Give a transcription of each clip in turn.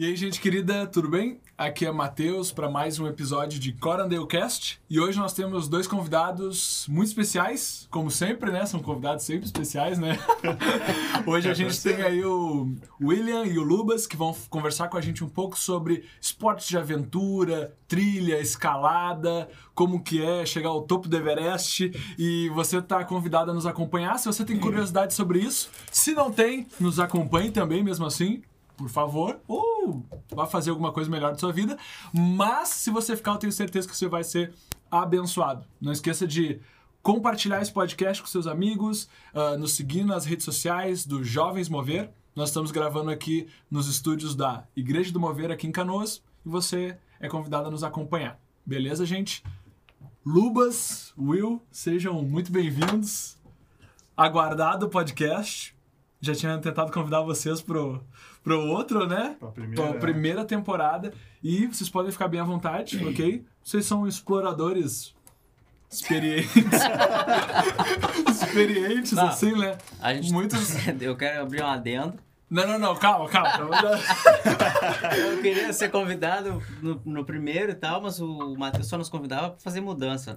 E aí, gente querida, tudo bem? Aqui é Matheus para mais um episódio de Corandale Cast. E hoje nós temos dois convidados muito especiais, como sempre, né? São convidados sempre especiais, né? hoje a gente tem aí o William e o Lubas que vão conversar com a gente um pouco sobre esportes de aventura, trilha, escalada, como que é chegar ao topo do Everest. E você está convidado a nos acompanhar se você tem curiosidade sobre isso. Se não tem, nos acompanhe também, mesmo assim por favor, ou vá fazer alguma coisa melhor da sua vida. Mas se você ficar, eu tenho certeza que você vai ser abençoado. Não esqueça de compartilhar esse podcast com seus amigos, uh, nos seguir nas redes sociais do Jovens Mover. Nós estamos gravando aqui nos estúdios da Igreja do Mover aqui em Canoas e você é convidado a nos acompanhar. Beleza, gente? Lubas, Will, sejam muito bem-vindos. Aguardado o podcast. Já tinha tentado convidar vocês pro pro outro, né? Pra primeira, pra primeira temporada. E vocês podem ficar bem à vontade, ok? Vocês são exploradores experientes. experientes, Não, assim, né? A gente, Muitos. Eu quero abrir um adendo. Não, não, não, calma, calma. Eu queria ser convidado no, no primeiro e tal, mas o Matheus só nos convidava pra fazer mudança.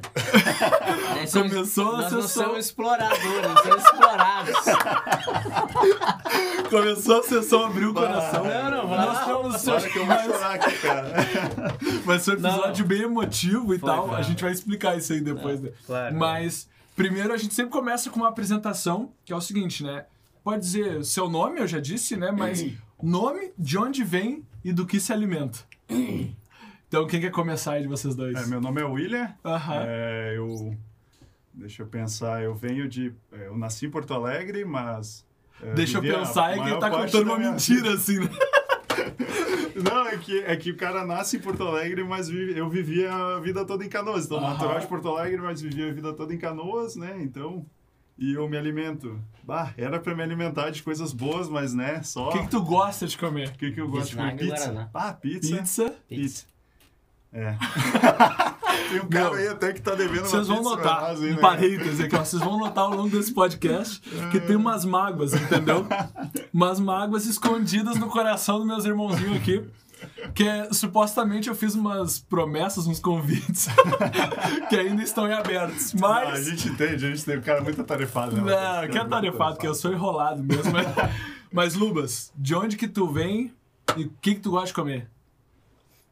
Nós somos- Começou a Nós não sessão. somos exploradores, nós somos explorados. Começou a sessão, abriu o coração. Não, não, vai Nós temos Olha que eu vou chorar aqui, cara. Vai ser um episódio bem emotivo e Foi, tal. foi. A gente vai explicar isso aí depois, né? claro. Mas, primeiro, a gente sempre começa com uma apresentação, que é o seguinte, né? Pode dizer seu nome, eu já disse, né? Mas nome, de onde vem e do que se alimenta. Então, quem quer começar aí de vocês dois? É, meu nome é William. Aham. É, eu. Deixa eu pensar, eu venho de. é, Eu nasci em Porto Alegre, mas. é, Deixa eu vivi a pensar, é que ele maior tá parte contando da uma minha mentira, assim, né? Não, é que, é que o cara nasce em Porto Alegre, mas vive- eu vivi a vida toda em Canoas. Então, Aham. natural de Porto Alegre, mas vivi a vida toda em Canoas, né? Então. E eu me alimento. Bah, era pra me alimentar de coisas boas, mas né, só. O que, que tu gosta de comer? O que, que eu gosto de comer? Pizza. Guaraná. Ah, pizza. Pizza. Pizza. É. Tem um cara Meu, aí até que tá devendo Vocês uma vão pizza notar, nós, hein, um né? parênteses aqui, ó, vocês vão notar ao longo desse podcast que tem umas mágoas, entendeu? Umas mágoas escondidas no coração dos meus irmãozinhos aqui. Que é, supostamente eu fiz umas promessas, uns convites que ainda estão em abertos. Ah, a Mas. gente entende, a gente tem um cara muito atarefado, né? Não, que é tarefado, que eu sou enrolado mesmo. Mas, mas, Lubas, de onde que tu vem e o que, que tu gosta de comer?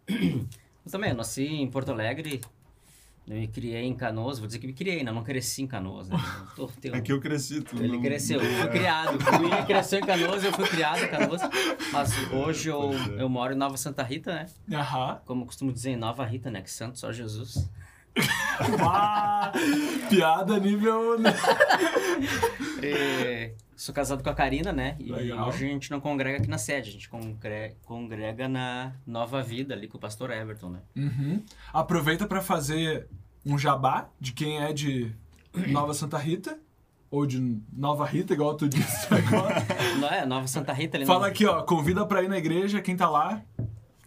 Eu também, eu nasci em Porto Alegre, eu me criei em Canoas, vou dizer que me criei, né? Não cresci em Canoas, né? Eu tô- tenho- É que eu cresci, tu Ele não- cresceu, eu fui É. criado. O William cresceu em Canoas, eu fui criado em Canoas. Mas hoje eu, é. eu moro em Nova Santa Rita, né? Aham. Como eu costumo dizer, em Nova Rita, né? Que santo só Jesus. Piada nível. E sou casado com a Karina, né? E Legal. hoje a gente não congrega aqui na sede, a gente congre- congrega na Nova Vida ali com o pastor Everton, né? Uhum. Aproveita para fazer um jabá de quem é de Nova Santa Rita. Ou de Nova Rita, igual tu disse agora. Não é? Nova Santa Rita ali Fala aqui, ó. Convida pra ir na igreja, quem tá lá.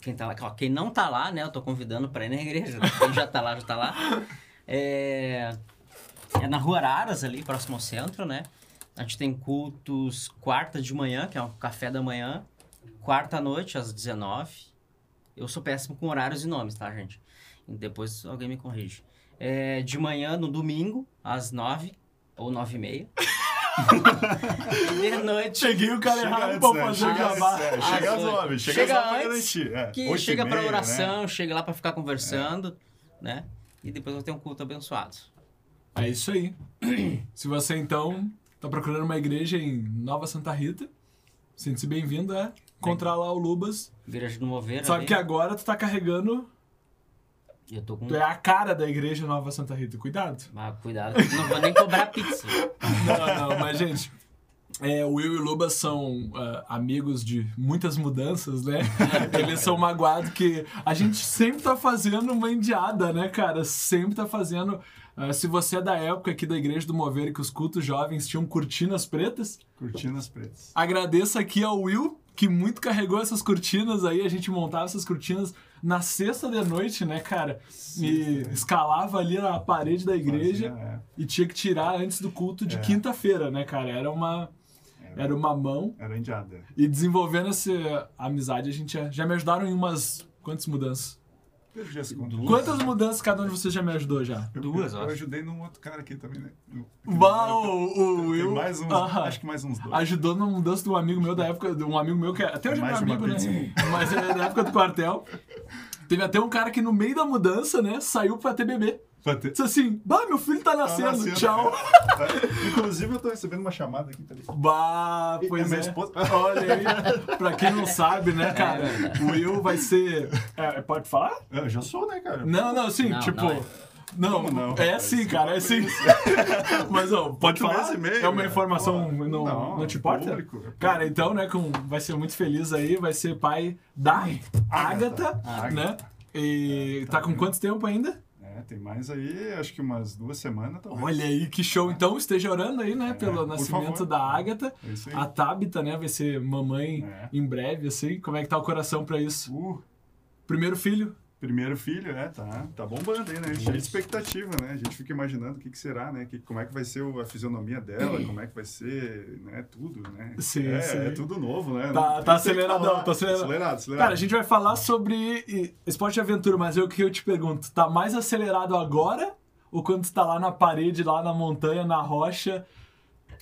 Quem tá lá, ó, quem não tá lá, né? Eu tô convidando pra ir na igreja. Quem já tá lá, já tá lá. É, é na Rua Araras, ali, próximo ao centro, né? A gente tem cultos quarta de manhã, que é um café da manhã. Quarta à noite, às 19 Eu sou péssimo com horários e nomes, tá, gente? Depois alguém me corrige. É, de manhã, no domingo, às 9 ou 9 e meia. de noite. Cheguei o cara Chega errado antes, pra né? fazer o Chega jabá. antes, é. Chega às foi. nove, chega, Chega às nove pra garantir. É. que Oito chega pra meia, oração, né? chega lá pra ficar conversando, né? E depois vai ter um culto abençoado. É isso aí. Se você então tá procurando uma igreja em Nova Santa Rita, sente-se bem-vindo a encontrar lá o Lubas. Igreja do Mover Sabe ali. que agora tu tá carregando. Eu tô com... Tu é a cara da igreja Nova Santa Rita. Cuidado. Ah, cuidado, não vou nem cobrar pizza. Não, não, mas gente. É, o Will e o Luba são ah, amigos de muitas mudanças, né? Eles são magoados que a gente sempre tá fazendo uma indiada, né, cara? Sempre tá fazendo. Ah, se você é da época aqui da Igreja do Mover que os cultos jovens tinham cortinas pretas, Cortinas pretas. agradeço aqui ao Will, que muito carregou essas cortinas aí. A gente montava essas cortinas na sexta de noite, né, cara? E escalava ali na parede da igreja Fazia, é. e tinha que tirar antes do culto de É. quinta-feira, né, cara? Era uma. era uma mão. Era indiada. E desenvolvendo essa amizade, a gente já, já me ajudaram em umas. Quantas mudanças? Perdi. Quantas mudanças cada um de vocês já me ajudou já? Eu- Duas, eu, eu acho. ajudei num outro cara aqui também, né? Uau, o Tem Will. mais uns, Aham. acho que mais uns dois. Ajudou na mudança de um amigo meu da época, de um amigo meu que é- até hoje é meu amigo, né? Mas é da época do quartel. Teve até um cara que no meio da mudança, né, saiu pra ter bebê. Pra ter- Disse assim, bah, meu filho tá nascendo, nascendo. tchau. Inclusive, eu tô recebendo uma chamada aqui, tá ligado? Bah, E pois minha é. esposa- Olha aí, pra quem não sabe, né, cara, verdade. o Will vai ser... é, pode falar? Eu já sou, né, cara? Não, não, sim, Não, tipo... não é. Não, não, é sim, cara, é sim. Mas, ó, pode falar? meio, é uma cara. informação, Pô, não, não, não te é importa? público, é. Cara, então, né, com, vai ser muito feliz aí, vai ser pai da Agatha, Agatha. né? E tá com quanto tempo ainda? É, tem mais aí, acho que umas duas semanas, talvez. Olha aí, que show. Então, esteja orando aí, né, É, pelo nascimento favor. da Agatha. É. A Tabita, né, vai ser mamãe É. em breve, assim. Como é que tá o coração pra isso? Uh, Primeiro filho? Primeiro filho, é, tá, tá bombando aí, né? Cheio de expectativa, né? A gente fica imaginando o que, que será, né? Que, como é que vai ser a fisionomia dela, como é que vai ser, né? Tudo, né? Sim, é, sim. é tudo novo, né? Tá- Não tá aceleradão, tá acelerado. Acelerado, acelerado. Cara, a gente vai falar sobre esporte de aventura, mas eu que eu te pergunto, tá mais acelerado agora ou quando tu tá lá na parede, lá na montanha, na rocha,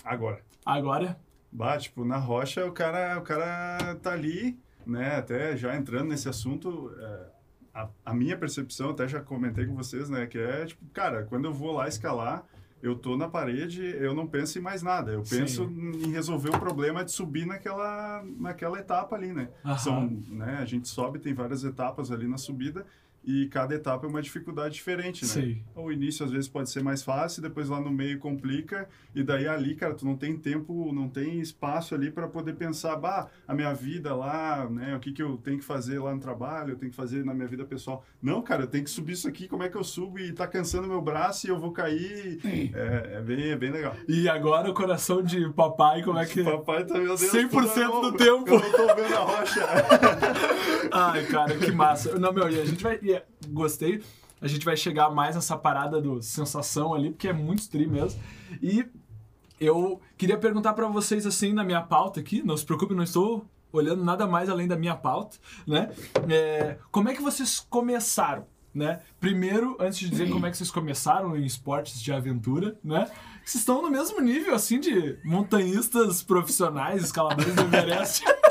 Agora. agora? Bah, tipo, na rocha o cara, o cara tá ali, né? Até já entrando nesse assunto, é, a, a minha percepção, até já comentei com vocês, né? Que é, tipo, cara, quando eu vou lá escalar, eu tô na parede, eu não penso em mais nada. Eu Sim. penso em resolver o problema de subir naquela, naquela etapa ali, né? Aham. São, né? A gente sobe, tem várias etapas ali na subida. E cada etapa é uma dificuldade diferente, né? Sim. O início às vezes pode ser mais fácil, depois lá no meio complica, e daí ali, cara, tu não tem tempo, não tem espaço ali para poder pensar, bah, a minha vida lá, né, o que que eu tenho que fazer lá no trabalho, eu tenho que fazer na minha vida pessoal. Não, cara, eu tenho que subir isso aqui, como é que eu subo e tá cansando meu braço e eu vou cair. É, é bem, é bem legal. E agora o coração de papai, como é que... Papai tá, meu Deus, 100% puta, do tempo. Eu não tô vendo a rocha. Ai, cara, que massa. Não, meu, e a gente vai... e é- Gostei. A gente vai chegar mais nessa parada do sensação ali, porque é muito stream mesmo. E eu queria perguntar pra vocês, assim, na minha pauta aqui, não se preocupe, não estou olhando nada mais além da minha pauta, né? É, como é que vocês começaram, né? Primeiro, antes de dizer como é que vocês começaram em esportes de aventura, né? Vocês estão no mesmo nível, assim, de montanhistas profissionais, escaladores do Everest.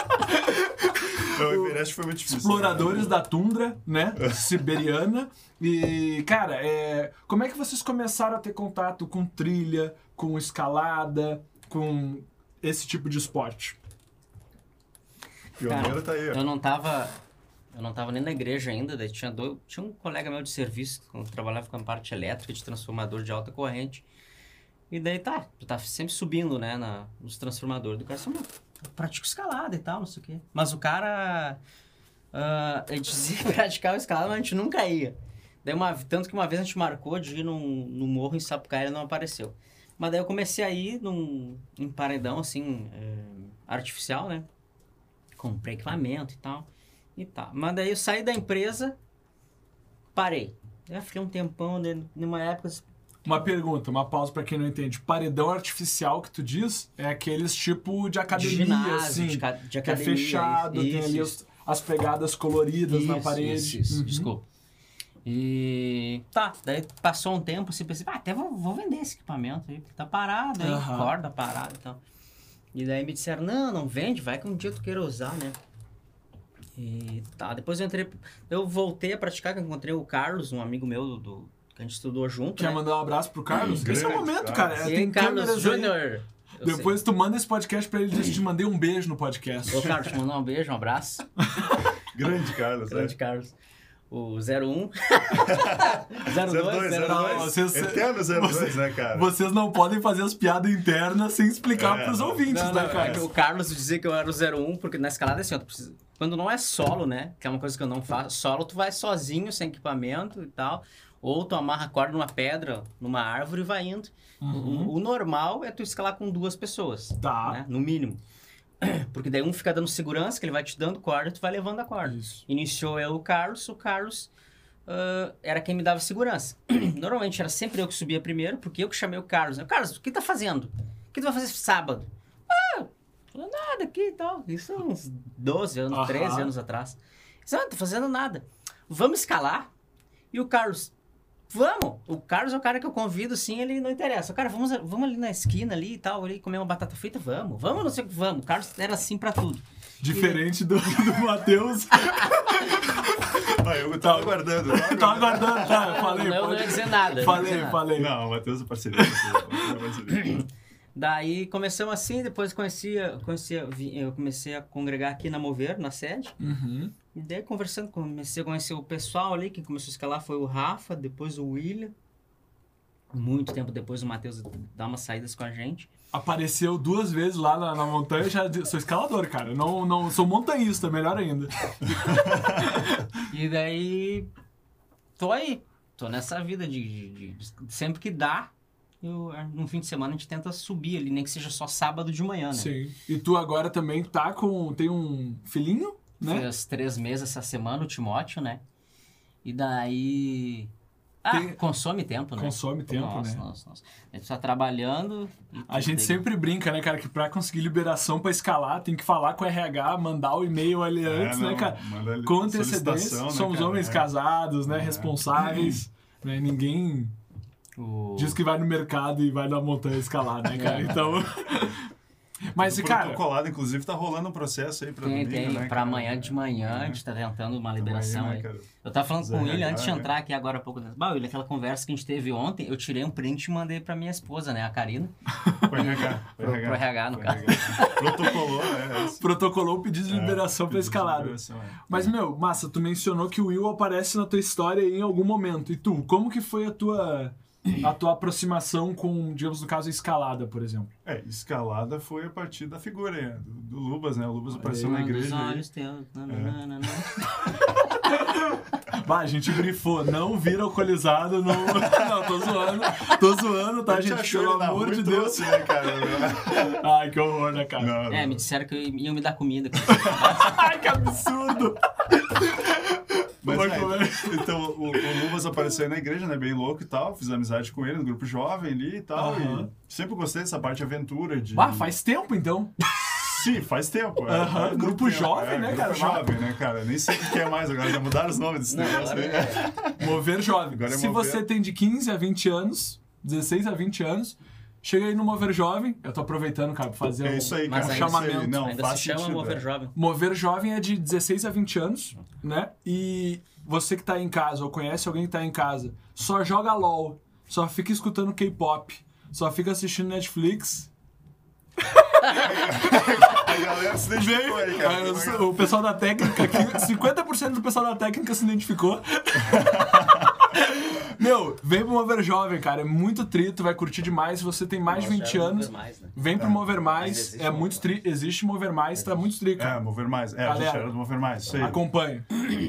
Não, o Everest foi muito difícil. exploradores da tundra, né? Siberiana. E, cara, é, como é que vocês começaram a ter contato com trilha, com escalada, com esse tipo de esporte? Pioneiro tá aí, ó. Eu não tava. Eu não tava nem na igreja ainda, daí tinha, dois, tinha um colega meu de serviço que trabalhava com a parte elétrica de transformador de alta corrente. E daí tá, tu tá sempre subindo, né, na, nos transformadores. Do cara assim, "Meu, eu pratico escalada e tal, não sei o quê. Mas o cara. ah, ele dizia que praticava escalada, mas a gente nunca ia. Daí uma, tanto que uma vez a gente marcou de ir num, num morro em Sapucaí e não apareceu. Mas daí eu comecei a ir num, em paredão, assim, é, artificial, né? Comprei equipamento e tal. E tá. Mas daí eu saí da empresa, parei. Eu fiquei um tempão, daí, numa época. Uma pergunta, uma pausa pra quem não entende. Paredão artificial que tu diz é aqueles tipo de academia, ginásio, assim, de ca- de que é academia, fechado, tem isso, ali isso. As, as pegadas coloridas na Isso, parede. Isso, Uhum. desculpa. E tá, daí passou um tempo assim, pensei, ah, até vou, vou vender esse equipamento aí, porque tá parado aí, Aham. corda parada e tal. E daí me disseram, não, não vende, vai que um dia tu queira usar, né? E tá, depois eu entrei, eu voltei a praticar, que eu encontrei o Carlos, um amigo meu do, do- que a gente estudou junto, Quer né? mandar um abraço pro Carlos? Esse é o momento, cara. Carlos. E Tem Carlos. Júnior. eu sei. Depois tu manda esse podcast pra ele e diz que te mandei um beijo no podcast. Ô, Carlos, te mandar um beijo, um abraço. Grande Carlos, Grande né? Carlos. O 01. 02, 02, 02. 02. vocês- Eterno 02, né, cara? Vocês não podem fazer as piadas internas sem explicar É, pros não. ouvintes, Não, né, não, é cara? que o Carlos dizia que eu era o 01, porque na escalada é assim, ó, tu precisa- quando não é solo, né? Que é uma coisa que eu não faço. Solo, tu vai sozinho, sem equipamento e tal. Ou tu amarra a corda numa pedra, numa árvore e vai indo. Uhum. O, o normal é tu escalar com duas pessoas. Tá. Né? No mínimo. Porque daí um fica dando segurança, que ele vai te dando corda e tu vai levando a corda. Isso. Iniciou eu o Carlos, o Carlos ah, era quem me dava segurança. Normalmente era sempre eu que subia primeiro, porque eu que chamei o Carlos. né? Carlos, o que tá fazendo? O que tu vai fazer sábado? Ah, nada aqui e tal. Isso uns 12 anos, Aham. 13 anos atrás. Disse, ah, não tô fazendo nada. Vamos escalar? E o Carlos, vamos! O Carlos é o cara que eu convido, sim, ele não interessa. Cara, vamos, vamos ali na esquina ali e tal, ali comer uma batata frita? Vamos. Vamos, não sei o que, vamos. O Carlos era assim pra tudo. Diferente do, do Matheus. Ah, eu tava aguardando. eu Tá aguardando, tá? Eu Falei, não, eu não pode- ia dizer nada. Falei, dizer nada. falei. Não, o Matheus é parceria. Matheus é parceria. Daí começamos assim, depois conhecia, conhecia, eu comecei a congregar aqui na Mover, na sede. Uhum. E daí conversando, comecei a conhecer o pessoal ali, quem começou a escalar foi o Rafa, depois o William. Muito tempo depois o Matheus dá umas saídas com a gente. Apareceu duas vezes lá na, na montanha, já sou escalador, cara. Não, não sou montanhista, melhor ainda. E daí tô aí, tô nessa vida de, de- de- sempre que dá, eu, num fim de semana a gente tenta subir ali, nem que seja só sábado de manhã, né? Sim. E tu agora também tá com. Tem um filhinho, né? Fez três meses essa semana, o Timóteo, né? E daí. Ah, Tem- consome tempo, né? Consome tempo, nossa, né? Nossa, nossa. A gente tá trabalhando. A gente aí. sempre brinca, né, cara, que pra conseguir liberação pra escalar, tem que falar com o RH, mandar o e-mail ali antes, É, né, não, cara? manda Com antecedência, né, somos cara? homens É. casados, né, É. responsáveis. né, ninguém O... diz que vai no mercado e vai na montanha escalar, né, cara? É. Então. Mas, O cara. protocolado, inclusive, tá rolando um processo aí pra Tem, domingo, tem. né, pra cara? amanhã de manhã, a É. gente tá tentando uma Tamo liberação né, aí. cara? Eu tava falando Zé com o William antes de RH, entrar aqui agora há pouco. né? Bah, William, aquela conversa que a gente teve ontem, eu tirei um print e mandei pra minha esposa, né? A Karina. Pro RH. Pro, pro RH, no Pro caso. RH. Protocolou, é. é isso. Protocolou o pedido de liberação É, pra escalada. liberação, é. Mas, meu, massa, tu mencionou que o Will aparece na tua história em algum momento. E tu, como que foi a tua, a tua aproximação com, digamos, no caso, a escalada, por exemplo? É, escalada foi a partir da figura aí, do, do Lubas, né? O Lubas apareceu na igreja olhos teus. nananana. Bah, a gente grifou, não vira alcoolizado, não. Não, tô zoando. Tô zoando, tá, A gente gente? achou Pelo amor de Deus. trouxe, né, cara? Ai, que horror, né, cara? Não, É, não. me disseram que iam me dar comida. Ai, que absurdo! Mas, é, então, o, o Luvas apareceu aí na igreja, né? Bem louco e tal. Fiz amizade com ele no grupo jovem ali e tal. Aham. E sempre gostei dessa parte de aventura. De... Bah, faz tempo, então. Sim, faz tempo. é, faz grupo tempo, jovem, é, né, grupo cara? jovem, né, cara? Nem sei o que é mais agora. Já mudaram os nomes desse negócio aí. Mover jovem. Agora é Se mover. você tem de 15 a 20 anos, 16 a 20 anos, chega aí no Mover Jovem. Eu tô aproveitando, cara, pra fazer É um... isso aí, Mas cara. é aí. chamamento. Não, Ainda faz se chama sentido, Mover é. Jovem. Mover Jovem é de 16 a 20 anos, né? E você que tá em casa ou conhece alguém que tá em casa, só joga LOL, só fica escutando K-pop, só fica assistindo Netflix. A galera se identificou aí, cara. Sou- o pessoal da técnica aqui, 50% do pessoal da técnica se identificou. Meu, vem pro Mover Jovem, cara. É muito trito, vai curtir demais. Se você tem mais de Nós 20 já anos, Mais, né? vem pro É. Mover Mais. É muito tri... Existe Mover Mais, tá muito tri, É, cara. mover mais. É, a Galera, gente era do mover mais. Sei. Acompanha.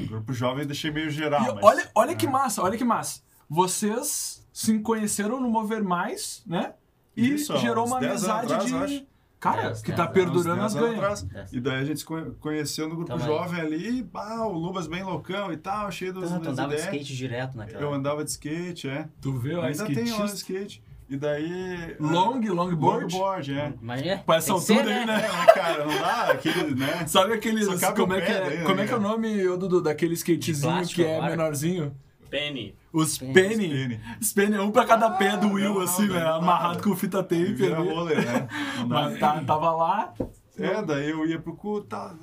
Grupo jovem eu deixei meio geral. E mas- olha, olha é. que massa, olha que massa. Vocês se conheceram no Mover Mais, né? E Isso, gerou uma 10 anos amizade atrás, de. acho. Cara, Dez, que dez tá anos, perdurando Uns as 10 anos ganhas. E daí a gente se conhe- conheceu no grupo aí. jovem ali, e, bah, o Lubas bem loucão e tal, cheio das, Então, tu das andava de ideias. skate direto naquela. Eu andava de skate, é. Tu viu Ainda tem lá de skate. E daí. Long, longboard? Longboard, é. Imagina. Ser, altura aí, né? É, cara, não dá aquele, né? Sabe aqueles. Como é, que é, daí, né, como é que é o nome, ô, Dudu, daquele skatezinho plástico que é agora? menorzinho? Penny. Os Penny. Os penny, um pra cada pé do Ah, Will, não, assim, não, né? não, Amarrado não. com fita tape né? Não dá. Mas tá- tava lá. É, daí eu ia pro culto, tá,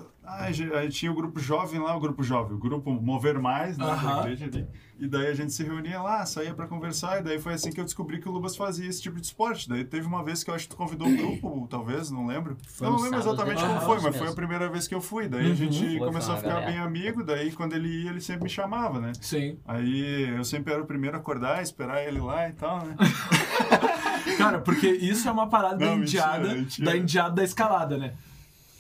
ge- aí tinha o grupo jovem lá, o grupo jovem, o grupo Mover Mais, né, da igreja ali. E daí a gente se reunia lá, saía pra conversar, e daí foi assim que eu descobri que o Lubas fazia esse tipo de esporte. Daí teve uma vez que eu acho que tu convidou o grupo, talvez, não lembro. Foi eu não lembro exatamente né? como foi, mas foi a mesmo. primeira vez que eu fui. Daí Uhum. a gente começou a ficar galera. bem amigo, daí quando ele ia, ele sempre me chamava, né? Sim. Aí eu sempre era o primeiro a acordar, esperar ele lá e tal, né? Cara, porque isso é uma parada da Não, mentira, indiada, mentira. da indiada da escalada, né?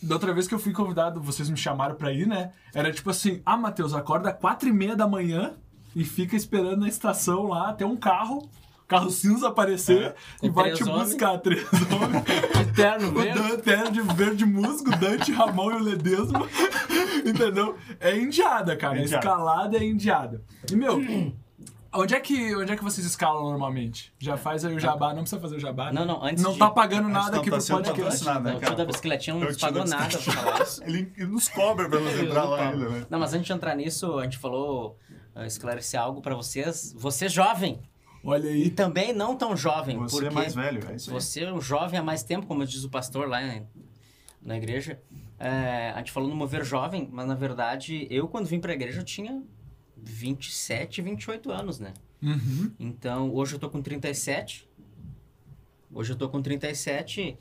Da outra vez que eu fui convidado, vocês me chamaram pra ir, né? Era tipo assim, ah, Matheus, acorda quatro e meia da manhã e fica esperando na estação lá até um carro, carro cinza aparecer É. e vai te homens. buscar. Três homens. De terno O verde. Dan Terno de verde musgo, Dante, Ramon e o Ledesma. Entendeu? É indiada, cara. É indiada. Escalada é indiada. E, meu, Onde é, que, onde é que vocês escalam normalmente? Já faz aí o jabá, não precisa fazer o jabá. Não, né? não, antes Não de- tá pagando Antes nada não aqui tá pro podcast. Não, o cara? tio da bicicletinha não É o nos pagou nada pra falar isso. Ele, ele nos cobra pra nós entrar lá ainda, né? Não, mas antes de entrar nisso, a gente falou, uh, esclarecer algo pra vocês. Você jovem, Olha e aí. também não tão jovem, Você porque é mais velho, é isso aí. você é um jovem há mais tempo, como diz o pastor lá em- na igreja. É, a gente falou no mover jovem, mas na verdade, eu quando vim pra igreja eu tinha 27, 28 anos, né? Uhum. Então, hoje eu tô com 37. Hoje eu tô com 37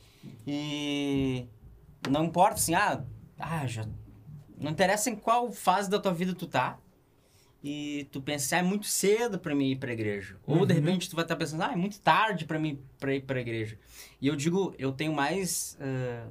e não importa assim, ah, ah, já não interessa em qual fase da tua vida tu tá. E tu pensa, ah, é muito cedo pra mim ir pra igreja. Ou de Uhum. repente tu vai estar pensando, ah, é muito tarde pra mim pra ir pra igreja. E eu digo, eu tenho mais eh,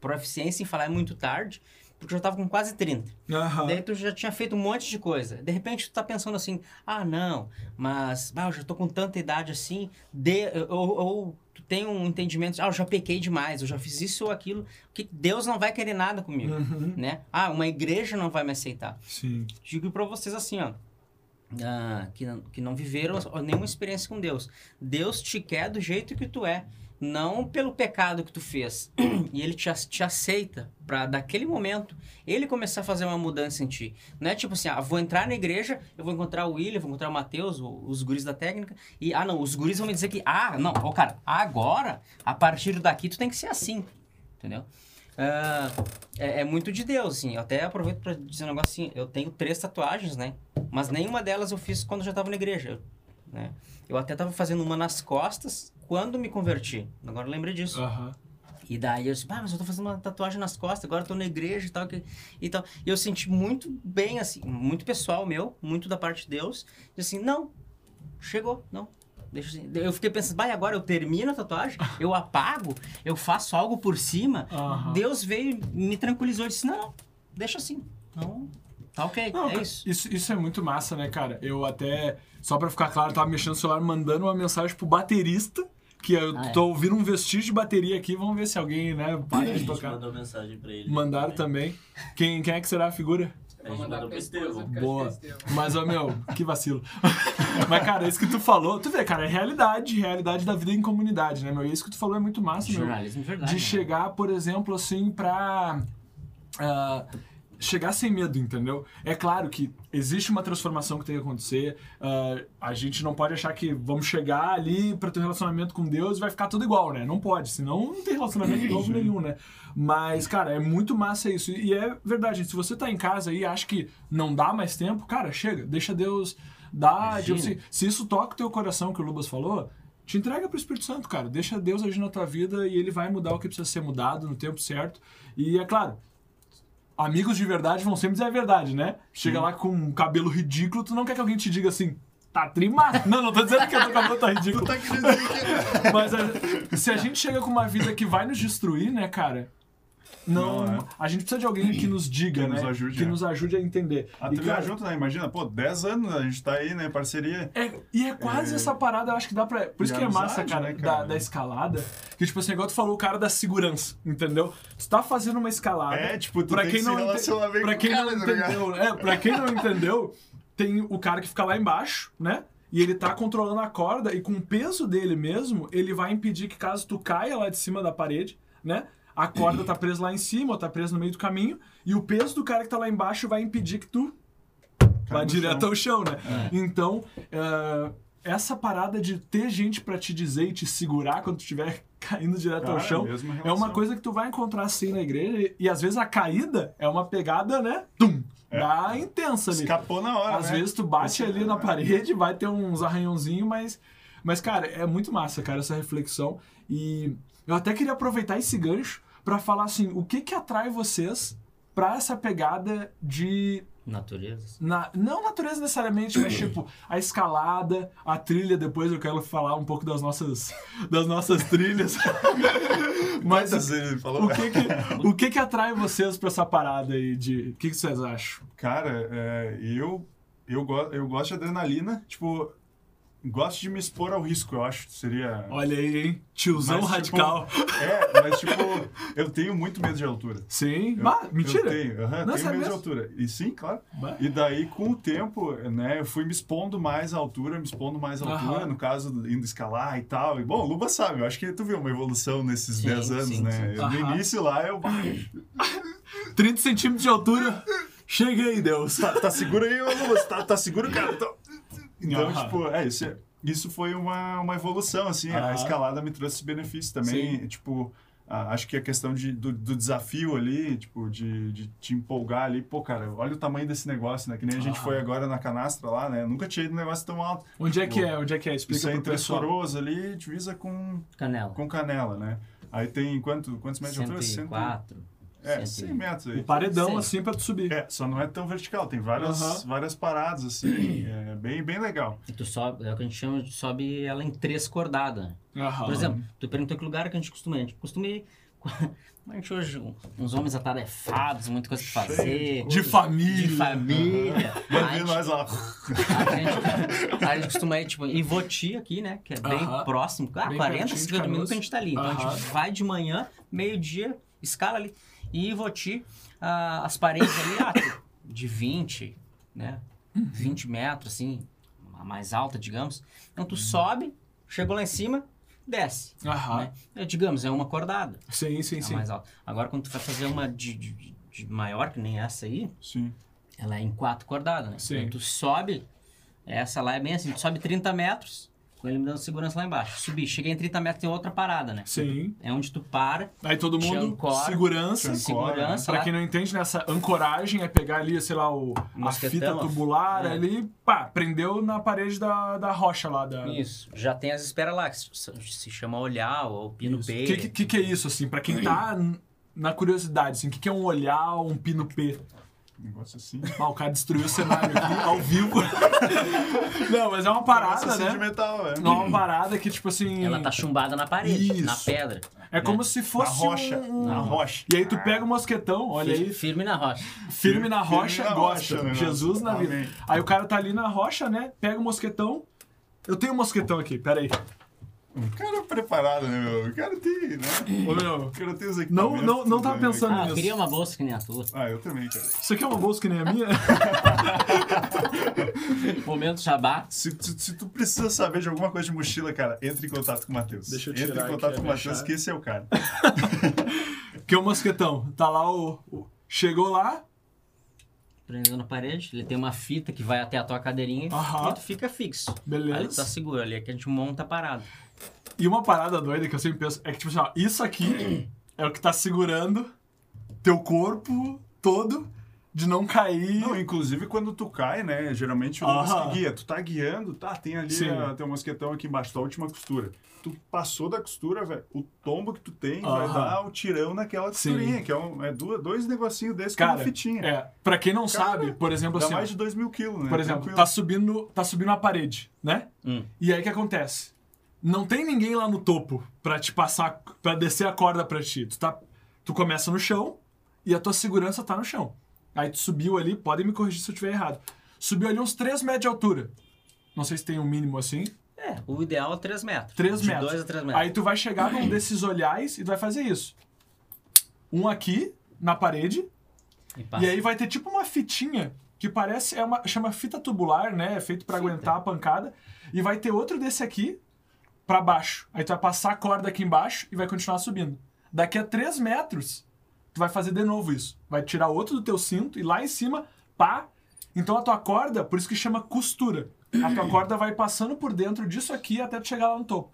proficiência em falar é muito tarde, porque eu já tava com quase 30. Aham. Daí tu já tinha feito um monte de coisa. De repente tu tá pensando assim, ah, não, mas ah, eu já tô com tanta idade assim, de, ou, ou tu tem um entendimento, ah, eu já pequei demais, eu já fiz isso ou aquilo, que Deus não vai querer nada comigo, Uhum. né? Ah, uma igreja não vai me aceitar. Sim. Digo pra vocês assim, ó, ah, que, não- que não viveram nenhuma experiência com Deus. Deus te quer do jeito que tu é. Não pelo pecado que tu fez. E ele te, te aceita pra daquele momento ele começar a fazer uma mudança em ti. Não é tipo assim, ah, vou entrar na igreja, eu vou encontrar o William, vou encontrar o Matheus, os guris da técnica, e ah não, os guris vão me dizer que, ah, não, ô cara, agora, a partir daqui tu tem que ser assim. Entendeu? Ah, é, é muito de Deus, assim. Eu até aproveito pra dizer um negócio assim. Eu tenho três tatuagens, né? Mas nenhuma delas eu fiz quando eu já tava na igreja, né? Eu até tava fazendo uma nas costas quando me converti. Agora eu lembrei disso. Aham. E daí eu disse, ah, mas eu tô fazendo uma tatuagem nas costas, agora eu tô na igreja e tal. Que, e tal. E eu senti muito bem, assim, muito pessoal meu, muito da parte de Deus. E assim, não, chegou, não. Deixa assim. Eu fiquei pensando, vai, agora eu termino a tatuagem, eu apago, eu faço algo por cima. Deus veio e me tranquilizou e disse, não, não, deixa assim. Não, tá ok, Não, é cara, isso. isso. Isso é muito massa, né, cara? Eu até, só pra ficar claro, tava mexendo no celular, mandando uma mensagem pro baterista, que eu Ah, é. tô ouvindo um vestígio de bateria aqui, vamos ver se alguém, né, para de tocar. mandou mensagem pra ele. Mandaram também. Quem, quem é que será a figura? A gente mandou pro Estevão. Boa. Mas, ó, meu, que vacilo. Mas, cara, é isso que tu falou, tu vê, cara, é realidade, realidade da vida em comunidade, né, meu? E isso que tu falou é muito massa, meu. Jornalismo de verdade. de né? chegar, por exemplo, assim, pra. ah, chegar sem medo, entendeu? É claro que existe uma transformação que tem que acontecer. ah, a gente não pode achar que vamos chegar ali pra ter um relacionamento com Deus e vai ficar tudo igual, né? Não pode, senão não tem relacionamento novo nenhum, né? Mas, cara, é muito massa isso. E é verdade, se você tá em casa e acha que não dá mais tempo, cara, chega, deixa Deus dar. Tipo assim, se isso toca o teu coração, que o Lubas falou, te entrega pro Espírito Santo, cara. Deixa Deus agir na tua vida e ele vai mudar o que precisa ser mudado no tempo certo. E é claro, amigos de verdade vão sempre dizer a verdade, né? Chega lá com um cabelo ridículo, tu não quer que alguém te diga assim, tá trimado. Não, não tô dizendo que o teu cabelo tá ridículo. Tu tá querendo dizer que... Mas a- se a gente chega com uma vida que vai nos destruir, né, cara? Não, Não, é. a gente precisa de alguém que nos diga, Que né? nos ajude, que é. nos ajude a entender. A E, cara, junto, né? Imagina, pô, 10 anos a gente tá aí, né? Parceria. É, e é quase É. essa parada, eu acho que dá pra. Por isso que é amizade, massa, cara, né, cara? Da, da escalada. Que, tipo assim, igual tu falou, o cara da segurança, entendeu? Tu tá fazendo uma escalada. É, tipo, tu pra tem quem que não se ente- bem pra quem o não cara, tá entendeu, é, pra quem não entendeu, tem o cara que fica lá embaixo, né? E ele tá controlando a corda e com o peso dele mesmo, ele vai impedir que caso tu caia lá de cima da parede, né? A corda tá presa lá em cima, ou tá presa no meio do caminho, e o peso do cara que tá lá embaixo vai impedir que tu no direto chão. ao chão, né? Então, é, essa parada de ter gente pra te dizer e te segurar quando tu estiver caindo direto ao Cara, chão mesma é uma coisa que tu vai encontrar assim na igreja e, e às vezes a caída é uma pegada, né? Tum! É. Dá intensa ali. Escapou na hora, Às né? vezes tu bate ali na parede, vai ter uns arranhãozinhos, mas. Mas, cara, é muito massa, cara, essa reflexão. E eu até queria aproveitar esse gancho pra falar assim, o que que atrai vocês pra essa pegada de Natureza. na, não natureza necessariamente, mas tipo, a escalada, a trilha, depois eu quero falar um pouco das nossas, das nossas trilhas. mas o que que, o que que atrai vocês pra essa parada aí de... O que que vocês acham? Cara, é, eu, eu, go eu gosto de adrenalina. Tipo, gosto de me expor ao risco, eu acho seria. Olha aí, hein? Tiozão Mas, radical. Tipo, é, mas tipo, eu tenho muito medo de altura. Sim. Eu, Bah, mentira. Eu tenho, aham, Não, tenho medo de mesmo? altura. E sim, claro. Bah. E daí, com o tempo, né, eu fui me expondo mais à altura, me expondo mais à altura, no caso, indo escalar e tal. E, bom, o Luba sabe, eu acho que tu viu uma evolução nesses Sim, 10 anos, sim, né? sim. Eu, No início lá, eu... 30 centímetros de altura. Cheguei, Deus. tá, tá seguro aí, Luba? Tá, tá seguro, cara? Tô- Então, tipo, é, isso, é- isso foi uma, uma evolução, assim. A escalada me trouxe benefícios também. Sim. Tipo, a- acho que a questão de, do, do desafio ali, tipo, de, de te empolgar ali. Pô, cara, olha o tamanho desse negócio, né? Que nem a gente foi agora na canastra lá, né? Nunca tinha ido um negócio tão alto. Onde é que é? Onde é que é? Explica Isso pessoal. Coroas ali, divisa com, Canela. com Canela, né? Aí tem quanto, quantos metros de altura? Cento- 104. É, 100. 100 metros aí. O paredão, Sim. assim, pra tu subir. É, só não é tão vertical, tem várias, várias paradas, assim, é bem, bem legal. E tu sobe, é o que a gente chama de sobe ela em três cordadas. Por exemplo, tu perguntou que lugar que a gente costuma ir. A gente costuma ir. A gente hoje, um- uns homens atarefados, muita coisa pra fazer. De família. De família. Vai A ver gente- nós lá. A gente, a gente costuma ir, tipo, em Voti aqui, né? Que é bem Aham. próximo. Ah, Bem 40, pertinho de 50 minutos a gente tá ali. Então a Aham. gente vai de manhã, meio-dia, escala ali. E em Voti, ah, as paredes ali, ah, de 20, né? Uhum. 20 metros, assim, a mais alta, digamos. Então tu sobe, chegou lá em cima, desce. Aham. Né? É, digamos, é uma cordada. Sim, sim, É sim. mais alta. Agora, quando tu vai fazer uma de, de- de- maior, que nem essa aí, Sim. ela é em quatro cordadas, né? Sim. Então, tu sobe, essa lá é bem assim, tu sobe 30 metros, ele me dando segurança lá embaixo. Subi, cheguei em 30 metros, tem outra parada, né? Sim. É onde tu para, Aí todo mundo, ancora. segurança. Ancora, segurança Pra lá. quem não entende, nessa ancoragem é pegar ali, sei lá, o, a fita tubular é. ali, pá, prendeu na parede da, da rocha lá. Da... Isso. Já tem as esperas lá, que se, chama olhar ou pino O P. que, que, que é isso, assim, pra quem tá na curiosidade, assim, o que, que é um olhar, um pino P? Um negócio assim. Ah, o cara destruiu o cenário aqui, ao vivo. não, mas é uma parada, de né? metal, é. Não é uma parada que, tipo assim... Ela tá chumbada na parede, Isso. na pedra. É como se Na fosse rocha. um... Na rocha. E aí tu pega o mosquetão, olha aí, Firme na rocha. firme na Firme rocha, na gosta. rocha, né? Jesus na vida. Amém. Aí o cara tá ali na rocha, né? Pega o mosquetão. Eu tenho um mosquetão aqui, pera aí. O cara é preparado, né, meu? O cara tem, né? Ô, meu, O cara tem os não, equipamentos. não, não tava né? pensando Ah, eu nisso. queria uma bolsa que nem a tua. Ah, eu também, cara. Isso aqui é uma bolsa que nem a minha? Momento jabá. Se, tu- se tu precisa saber de alguma coisa de mochila, cara, entre em contato com o Matheus. Deixa eu Entre tirar em contato a com o minha Matheus, chave. que esse é o cara. que é o mosquetão. Tá lá o... o- Chegou lá, Prendendo na parede. Ele tem uma fita que vai até a tua cadeirinha Aham. e tu fica fixo. Beleza. Ali tu tá seguro, ali é que a gente monta a parada. E uma parada doida que eu sempre penso é que, tipo assim, ó, isso aqui é o que tá segurando teu corpo todo de não cair. Não, inclusive quando tu cai, né? Geralmente o Lucas que guia. Tu tá guiando, tá? Tem ali Sim. a, teu mosquetão aqui embaixo, tua última costura. Tu passou da costura, velho. O tombo que tu tem vai dar o tirão naquela Sim. costurinha, que é, um, é duas, dois negocinhos desses com Cara, uma fitinha. é, pra quem não Cara, sabe, por exemplo, Dá assim, mais de dois mil quilos, né? por exemplo, Tranquilo. tá subindo, tá subindo a parede, né? Hum. E aí o que acontece? Não tem ninguém lá no topo pra te passar, pra descer a corda pra ti. Tu, tá, tu começa no chão e a tua segurança tá no chão. Aí tu subiu ali, podem me corrigir se eu estiver errado. Subiu ali uns 3 metros de altura. Não sei se tem um mínimo assim. É, o ideal é 3 metros. 3 de metros. 2 a 3 metros. Aí tu vai chegar num desses olhares e tu vai fazer isso. Um aqui, na parede, E, e aí vai ter tipo uma fitinha que parece é uma chama fita tubular, né? É feito pra Fita. aguentar a pancada e vai ter outro desse aqui pra baixo. Aí tu vai passar a corda aqui embaixo e vai continuar subindo. Daqui a 3 metros, tu vai fazer de novo isso. Vai tirar outro do teu cinto e lá em cima, pá. Então a tua corda, por isso que chama costura. A tua corda vai passando por dentro disso aqui até tu chegar lá no topo.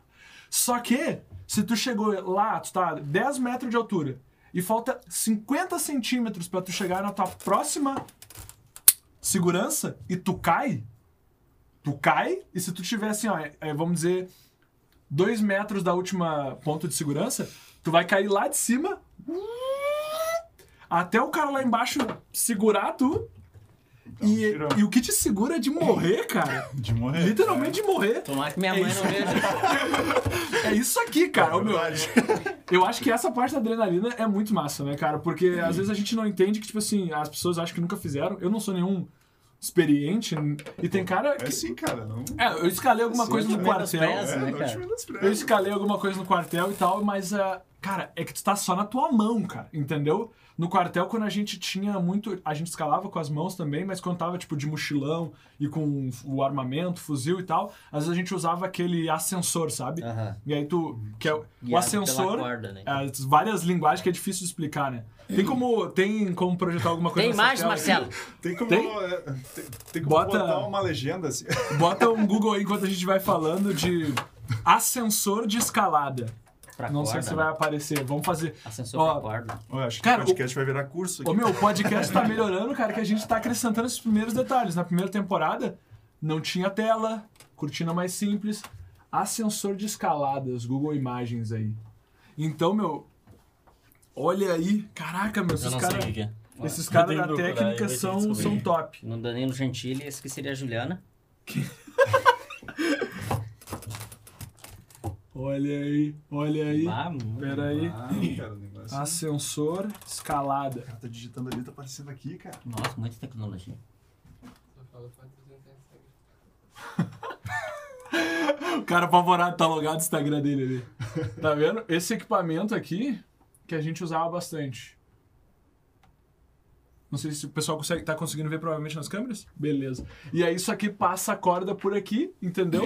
Só que, se tu chegou lá, tu tá 10 metros de altura e falta 50 centímetros pra tu chegar na tua próxima segurança e tu cai, tu cai, e se tu tiver assim, ó, é, é, vamos dizer, 2 metros da última ponto de segurança, tu vai cair lá de cima até o cara lá embaixo segurar tu. Um E, e o que te segura é de morrer, cara. De morrer. Literalmente de morrer. Tomara que minha É mãe isso. não veja. É isso aqui, cara. É meu, eu acho que essa parte da adrenalina é muito massa, né, cara? Porque às vezes a gente não entende que, tipo assim, as pessoas acham que nunca fizeram. Eu não sou nenhum experiente. E tem cara que. É sim, cara. Não... É, eu escalei alguma coisa no te quartel. É, né. Eu escalei alguma coisa no quartel e tal, mas, ah, cara, é que tu tá só na tua mão, cara, entendeu? No quartel, quando a gente tinha muito. A gente escalava com as mãos também, mas quando tava, tipo, de mochilão e com o armamento, fuzil e tal, às vezes a gente usava aquele ascensor, sabe? E aí tu. Que é, o- ascensor. corda, né? as várias linguagens que é difícil de explicar, né? Tem como, tem como projetar alguma coisa Tem tela Marcelo? Tem como, Tem? é, tem, tem como Bota- botar uma legenda assim. Bota um Google aí enquanto a gente vai falando de ascensor de escalada. Pra Não sei corda, se né? vai aparecer. Vamos fazer. Ascensor Ó, pra corda. Eu acho que Cara, o podcast vai virar curso aqui. Ô meu, o podcast tá melhorando, cara, que a gente tá acrescentando esses primeiros detalhes. Na primeira temporada, não tinha tela, cortina mais simples, ascensor de escaladas, Google Imagens aí. Então, meu, olha aí, caraca, meu, Eu esses não sei o caras que que é. esses caras da que técnica que são, são top. No Danilo Gentili, esse que seria a Juliana. Olha aí, olha aí. Ah, muito. Pera aí. Ah, cara, o negócio. Ascensor, escalada. O cara tá digitando ali, tá aparecendo aqui, cara. Nossa, muita tecnologia. O cara apavorado tá logado no Instagram dele ali. Tá vendo? Esse equipamento aqui que a gente usava bastante. Não sei se o pessoal consegue, tá conseguindo ver provavelmente nas câmeras. Beleza. E aí isso aqui passa a corda por aqui, entendeu?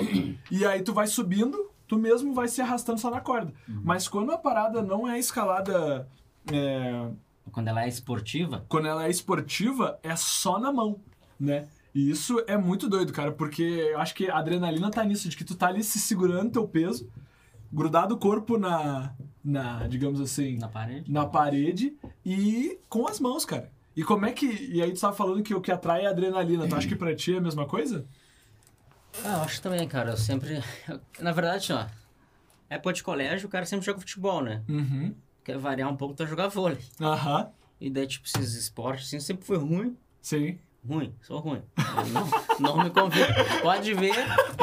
E aí tu vai subindo, tu mesmo vai se arrastando só na corda. Mas quando a parada não é escalada. é, Quando ela é esportiva, quando ela é esportiva, é só na mão, né? E isso é muito doido, cara, porque eu acho que a adrenalina tá nisso, de que tu tá ali se segurando teu peso, grudado o corpo na, na digamos assim, na parede. na parede e com as mãos, cara. E como é que. E aí tu tava falando que o que atrai é a adrenalina. Tu acha que pra ti é a mesma coisa? Ah, eu acho também, cara. Eu sempre. Na verdade, ó. Época de colégio, o cara sempre joga futebol, né? Uhum. Quer variar um pouco, vai jogar vôlei. Aham. E daí, tipo, esses esportes, assim, sempre foi ruim. Sim. Ruim, sou ruim. Não, não me convido. Pode ver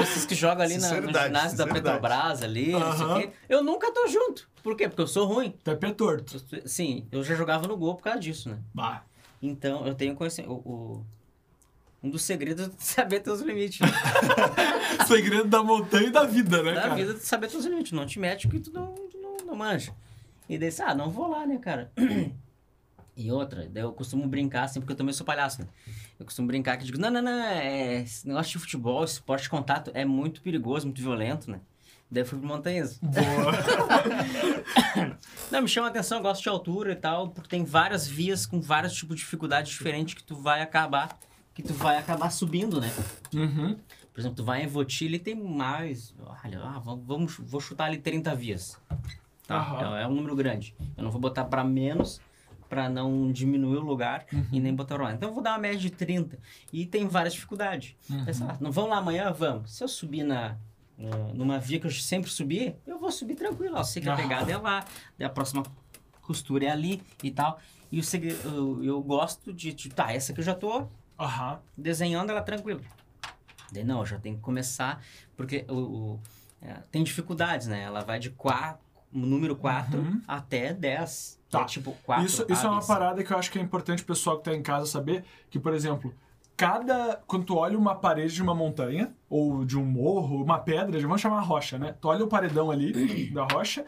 esses que jogam ali na, no Sinceridade, ginásio da. Petrobras ali, não sei o quê. Eu nunca tô junto. Por quê? Porque eu sou ruim. Tu é pé torto. Sim, eu já jogava no gol por causa disso, né? Bah. Então, eu tenho conhecimento. O, o- Um dos segredos é saber teus limites. Segredo da montanha e da vida, né, Na cara? vida, é saber teus limites. Não te mete porque tu não, tu não, não manja. E daí, ah, não vou lá, né, cara? E outra, daí eu costumo brincar assim, porque eu também sou palhaço, né? Eu costumo brincar que digo, não, não, não, é, esse negócio de futebol, esporte de contato é muito perigoso, muito violento, né? Daí eu fui pro montanhismo. Boa. Não, me chama a atenção, eu gosto de altura e tal, porque tem várias vias com vários tipos de dificuldades diferentes que tu vai acabar, que tu vai acabar subindo, né? Uhum. Por exemplo, tu vai em Votilha e tem mais. Olha, ah, vamos, vou chutar ali 30 vias. Tá? Aham. Então, é um número grande. Eu não vou botar pra menos pra não diminuir o lugar e nem botar mais. Então eu vou dar uma média de 30. E tem várias dificuldades. Pensa, ah, não vamos lá amanhã? Vamos. Se eu subir na, numa via que eu sempre subi, eu vou subir tranquilo. Eu sei que a pegada é lá, a próxima costura é ali e tal. E o segredo, eu, eu gosto de, de, tá, essa que eu já tô Aham. desenhando ela tranquilo. Daí não, já tenho que começar, porque o, o- é, tem dificuldades, né? Ela vai de 4, número 4 Uhum. até 10. Tá. É tipo 4. Isso, isso é uma parada que eu acho que é importante o pessoal que tá em casa saber, que, por exemplo, cada. Quando tu olha uma parede de uma montanha, ou de um morro, uma pedra, vamos chamar rocha, né? Tu olha o paredão ali da rocha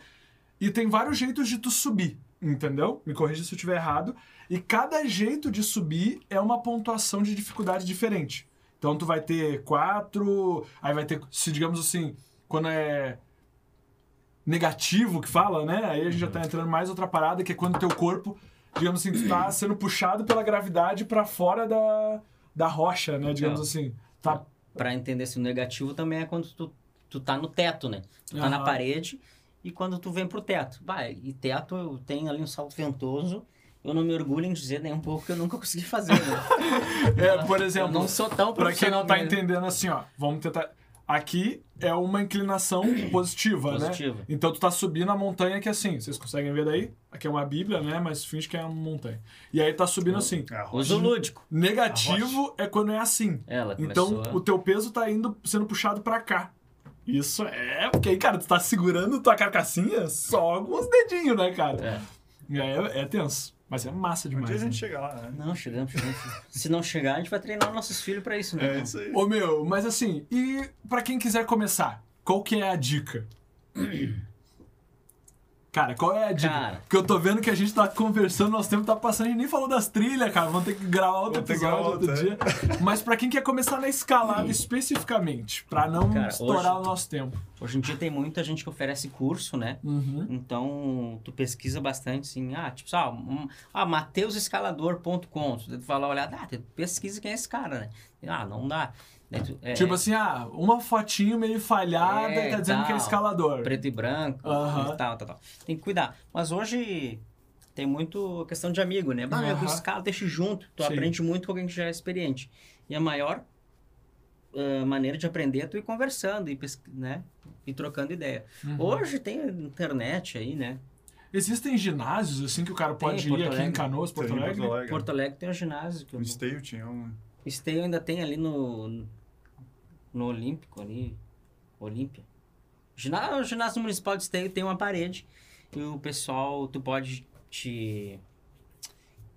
e tem vários jeitos de tu subir, entendeu? Me corrija se eu estiver errado. E cada jeito de subir é uma pontuação de dificuldade diferente. Então tu vai ter quatro, aí vai ter, se digamos assim, quando é negativo que fala, né? Aí a gente já tá entrando mais outra parada, que é quando teu corpo, digamos assim, tá sendo puxado pela gravidade pra fora da, da rocha, né? Digamos Não. assim. Tá, Pra entender se o negativo também é quando tu, tu tá no teto, né? Tu tá na Aham. parede e quando tu vem pro teto. Vai, e teto eu tenho ali um salto ventoso. Eu não me orgulho em dizer nem um pouco que eu nunca consegui fazer, né? é, por Eu exemplo, não sou tão pra quem não tá mesmo. entendendo assim, ó, vamos tentar. Aqui é uma inclinação positiva, Positiva. né? Então tu tá subindo a montanha que é assim, vocês conseguem ver daí? Aqui é uma bíblia, né? Mas finge que é uma montanha. E aí tá subindo assim. É. Uso lúdico. Negativo é quando é assim. Ela Então, começou o teu peso tá indo sendo puxado pra cá. Isso é, porque aí, cara, tu tá segurando tua carcassinha só com os dedinhos, né, cara? É. É, é tenso. Mas é massa Um demais. dia a gente né? chega lá, né? Não, chegamos, chegamos. Se não chegar, a gente vai treinar nossos filhos pra isso, né? É isso aí. Ô meu, mas assim, e pra quem quiser começar, qual que é a dica? Cara, qual é a dica? Cara. Porque eu tô vendo que a gente tá conversando, nosso tempo tá passando, a gente nem falou das trilhas, cara. Vamos ter que gravar outro Vamos episódio gravar outro outro, dia. Mas pra quem quer começar na escalada especificamente, pra não Cara, estourar hoje- o nosso tempo. Hoje em dia tem muita gente que oferece curso, né? Uhum. Então, tu pesquisa bastante, assim, ah, tipo, só, um, ah, mateusescalador.com. Tu vai lá olhar, ah, tu pesquisa quem é esse cara, né? Ah, não dá. Daí tu- é, Tipo assim, ah, uma fotinho meio falhada É, tá dizendo que é tal. escalador. preto e branco, Aham. e tal, tal, tal. Tem que cuidar. Mas hoje tem muito questão de amigo, né? Bah, os caras deixam junto, tu Sim. aprende muito com alguém que já é experiente. E a maior ah, maneira de aprender é tu ir conversando e, né? e trocando ideia. Uhum. Hoje tem a internet aí, né? Existem ginásios assim que o cara Tem, pode Porto ir aqui em Alegre. Canoas, Porto Tem em Alegre? Porto Alegre. Porto Alegre tem um ginásio que eu vou. Esteio tinha um. Esteio ainda tem ali no, no Olímpico, ali, Olímpia. Ginásio, o ginásio municipal de Esteio tem uma parede e o pessoal, tu pode te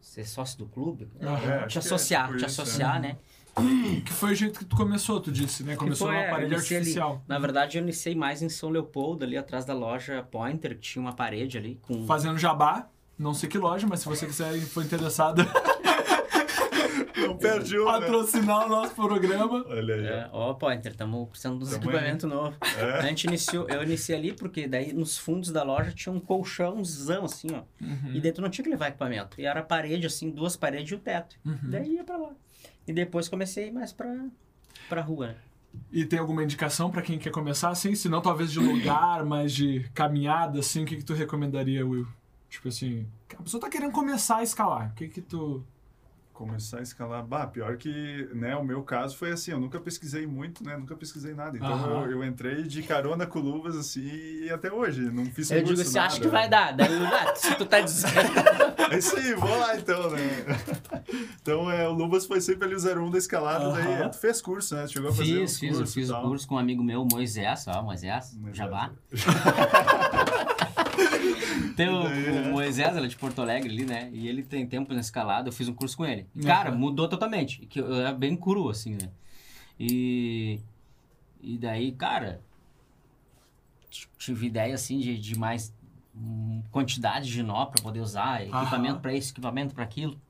ser sócio do clube, Aham. É, te é associar, tipo te isso, associar, é. né? Que foi o jeito que tu começou, tu disse, né? Começou foi, numa é, parede iniciei ali. artificial. Na verdade, eu iniciei mais em São Leopoldo, ali atrás da loja Pointer, que tinha uma parede ali com... Fazendo jabá, não sei que loja, mas se você quiser e for interessado Não perde um, né? patrocinar o nosso programa. Olha aí. É, ó, Pointer, estamos precisando de um equipamento novo. É. A gente iniciou, eu iniciei ali porque daí nos fundos da loja tinha um colchãozão assim, ó. Uhum. E dentro não tinha que levar equipamento. E era parede, assim, duas paredes e o teto. Uhum. Daí ia pra lá. E depois comecei a ir mais pra, pra rua, né? E tem alguma indicação pra quem quer começar assim? Se não, talvez de lugar, mas de caminhada, assim, o que, que tu recomendaria, Will? Tipo assim, a pessoa tá querendo começar a escalar. O que que tu. Começar a escalar. Bah, pior que, né, o meu caso foi assim, eu nunca pesquisei muito, né, nunca pesquisei nada. Então eu, eu entrei de carona com luvas, assim, e até hoje, não fiz Eu digo nada. acho que vai dar. Daí eu, ah, se tu tá dizendo. É isso aí, vou lá então, né. Então, é, o Luvas foi sempre ali o 01 da escalada, daí Aham. tu fez curso, né, tu chegou a fazer Fiz, fiz, eu fiz o curso com um amigo meu, Moisés, ó, Moisés, Mas, Jabá. Tem o, o né? Moisés, ele é de Porto Alegre ali, né? E ele tem tempo na escalada, eu fiz um curso com ele. Cara, mudou totalmente. Que eu era bem cru, assim, né? E. E daí, cara. Tive ideia, assim, de, de mais quantidade de nó pra poder usar, equipamento pra isso, equipamento pra aquilo.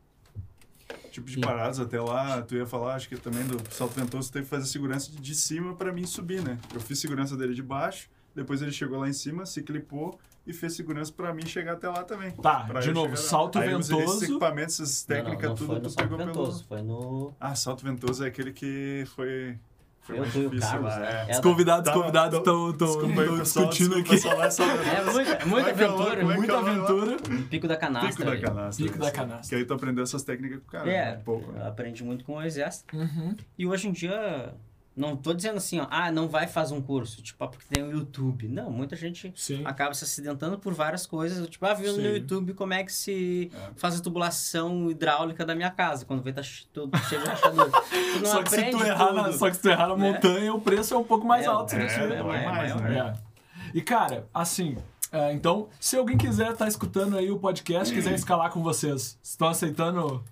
Tipo de paradas até lá, tu ia falar, acho que também do salto ventoso, teve que fazer segurança de, de cima pra mim subir, né? Eu fiz segurança dele de baixo, depois ele chegou lá em cima, se clipou e fez segurança pra mim chegar até lá também. Tá, Pra de novo, chegar lá. salto Aí Esses ventoso. equipamentos, essas técnicas, não, não, não tudo foi no tu salto pegou ventoso, pelo... foi no. Ah, salto ventoso é aquele que foi... Foi Eu mais fui o difícil Carlos, lá, né? é. Os convidados, convidados estão pessoal, discutindo aqui. só lá, só lá. É muita, muita é é aventura, é Muita é aventura. pico da canastra. Pico da ali. canastra. Pico da isso. canastra. Que aí tu aprendeu essas técnicas com o cara, É, né? um pouco. eu né? aprendi muito com o Moisés. Uhum. E hoje em dia, não tô dizendo assim, ó, ah, não vai fazer um curso, tipo, ah, porque tem o YouTube. Não, muita gente Sim. acaba se acidentando por várias coisas. Tipo, ah, viu no Sim. YouTube como é que se É. faz a tubulação hidráulica da minha casa, quando vem tá todo cheio de rachadura. Só que, se tu errar na, só que se tu errar na né? montanha, o preço é um pouco mais É, alto. se é, é, é mais, né? É. E cara, assim, é, então, se alguém quiser estar escutando aí o podcast, quiser escalar com vocês, estão aceitando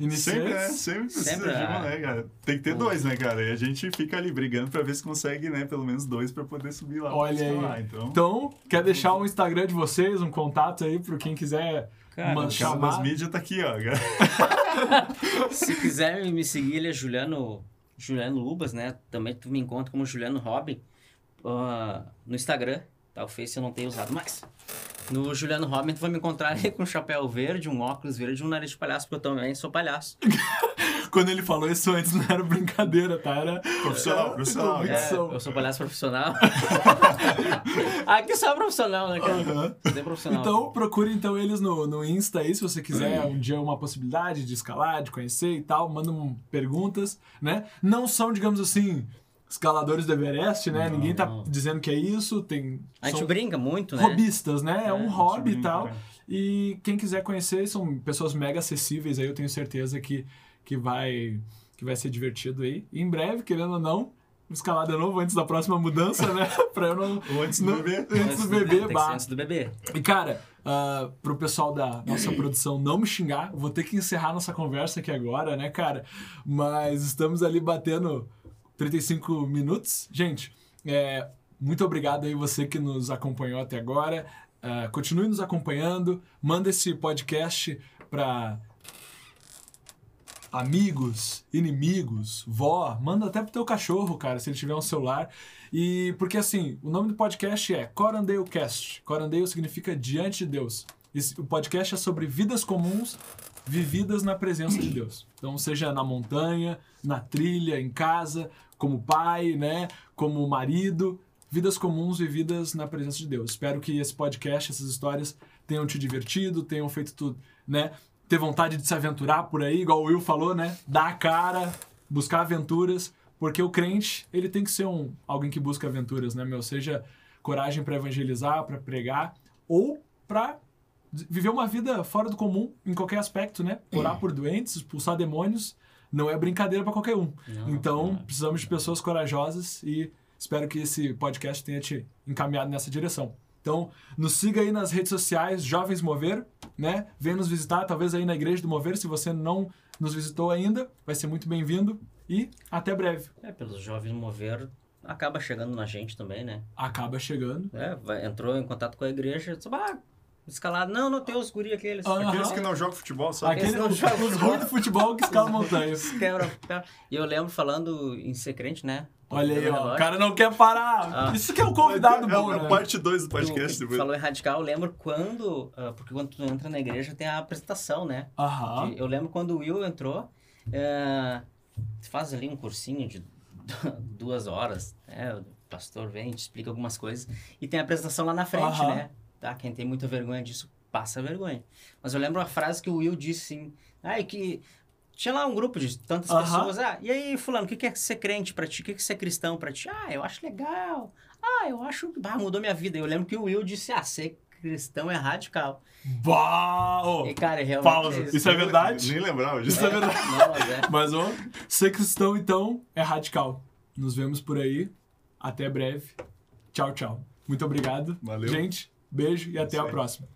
iniciantes? Sempre, né? Sempre precisa Sempre, de é. uma, né, cara? Tem que ter dois, né, cara? E a gente fica ali brigando pra ver se consegue, né, pelo menos dois pra poder subir lá. Olha aí. Então, Então, quer deixar o Instagram de vocês, um contato aí para quem quiser Cara, man- o cara chamar? das mídias tá aqui, ó. cara. Se quiser me seguir, ele é Juliano, Juliano Lubas, né? Também tu me encontra como Juliano Robin ah, no Instagram. Tá, o Face eu não tenho usado mais. No Juliano Robin, tu vai me encontrar ali com um chapéu verde, um óculos verde e um nariz de palhaço, porque eu também sou palhaço. Quando ele falou isso antes, não era brincadeira, tá? Era Profissional, profissional, é. É, eu sou palhaço profissional. Aqui só profissional, né, cara? Tem profissional. Então, procure então eles no, no Insta aí, se você quiser um dia uma possibilidade de escalar, de conhecer e tal, manda um, perguntas, né? Não são, digamos assim, escaladores do Everest, né? Não, Ninguém tá não. dizendo que é isso, tem... a gente brinca muito, né? hobbyistas, né? É, É, um hobby e tal. né? E quem quiser conhecer, são pessoas mega acessíveis aí, eu tenho certeza que, que, vai, que vai ser divertido aí. E em breve, querendo ou não, escalar de novo antes da próxima mudança, né? pra eu não... Ou antes do bebê. Antes do bebê, bah. antes do bebê. E cara, Uh, pro pessoal da nossa produção não me xingar, vou ter que encerrar nossa conversa aqui agora, né, cara? Mas estamos ali batendo 35 minutos. Gente, é, muito obrigado aí você que nos acompanhou até agora. Uh, continue nos acompanhando, manda esse podcast para amigos, inimigos, vó, manda até pro teu cachorro, cara, se ele tiver um celular. E porque assim, o nome do podcast é Corandale Cast. Corandale significa diante de Deus. Esse, o podcast é sobre vidas comuns vividas na presença de Deus. Então, seja na montanha, na trilha, em casa, como pai, né, como marido, vidas comuns vividas na presença de Deus. Espero que esse podcast, essas histórias tenham te divertido, tenham feito tudo, né, ter vontade de se aventurar por aí, igual o Will falou, né, dar a cara, buscar aventuras porque o crente, ele tem que ser um alguém que busca aventuras, né, meu? Seja coragem para evangelizar, para pregar, ou para viver uma vida fora do comum em qualquer aspecto, né? Orar por doentes, expulsar demônios, não é brincadeira para qualquer um. Não, então, não. precisamos de pessoas corajosas e espero que esse podcast tenha te encaminhado nessa direção. Então, nos siga aí nas redes sociais, Jovens Mover, né? Venha nos visitar, talvez aí na Igreja do Mover, se você não nos visitou ainda, vai ser muito bem-vindo. E até breve. É, pelos jovens mover, acaba chegando na gente também, né? Acaba chegando. É, vai, entrou em contato com a igreja, disse, ah, escalado. Não, não tem os guri aqueles. Aqueles que não jogam futebol, sabe? Aqueles que não jogam os guri de futebol que escalam montanhas. Quebra, E eu lembro falando em ser crente, né? Olha aí, ó, o cara não quer parar. Ah. Isso que é um convidado é, bom, é, né? parte 2 do podcast. Tu, falou em radical, eu lembro quando... Uh, porque quando tu entra na igreja tem a apresentação, né? Aham. Eu lembro quando o Will entrou... Uh, faz ali um cursinho de duas horas, né? O pastor vem, te explica algumas coisas. E tem a apresentação lá na frente, né? Tá? Quem tem muita vergonha disso, passa vergonha. Mas eu lembro uma frase que o Will disse assim, ah, é que tinha lá um grupo de tantas pessoas, ah, e aí, fulano, o que é ser crente pra ti? O que é ser cristão pra ti? Ah, eu acho legal. Ah, eu acho... Ah, mudou minha vida. Eu lembro que o Will disse, ah, ser cristão é radical. Uau! E, cara, realmente. Pausa. Isso, isso é verdade? Nem lembrava disso. Isso é verdade. Não, mas, é. mas, ó, ser cristão, então, é radical. Nos vemos por aí. Até breve. Tchau, tchau. Muito obrigado. Valeu. Gente, beijo e até a próxima.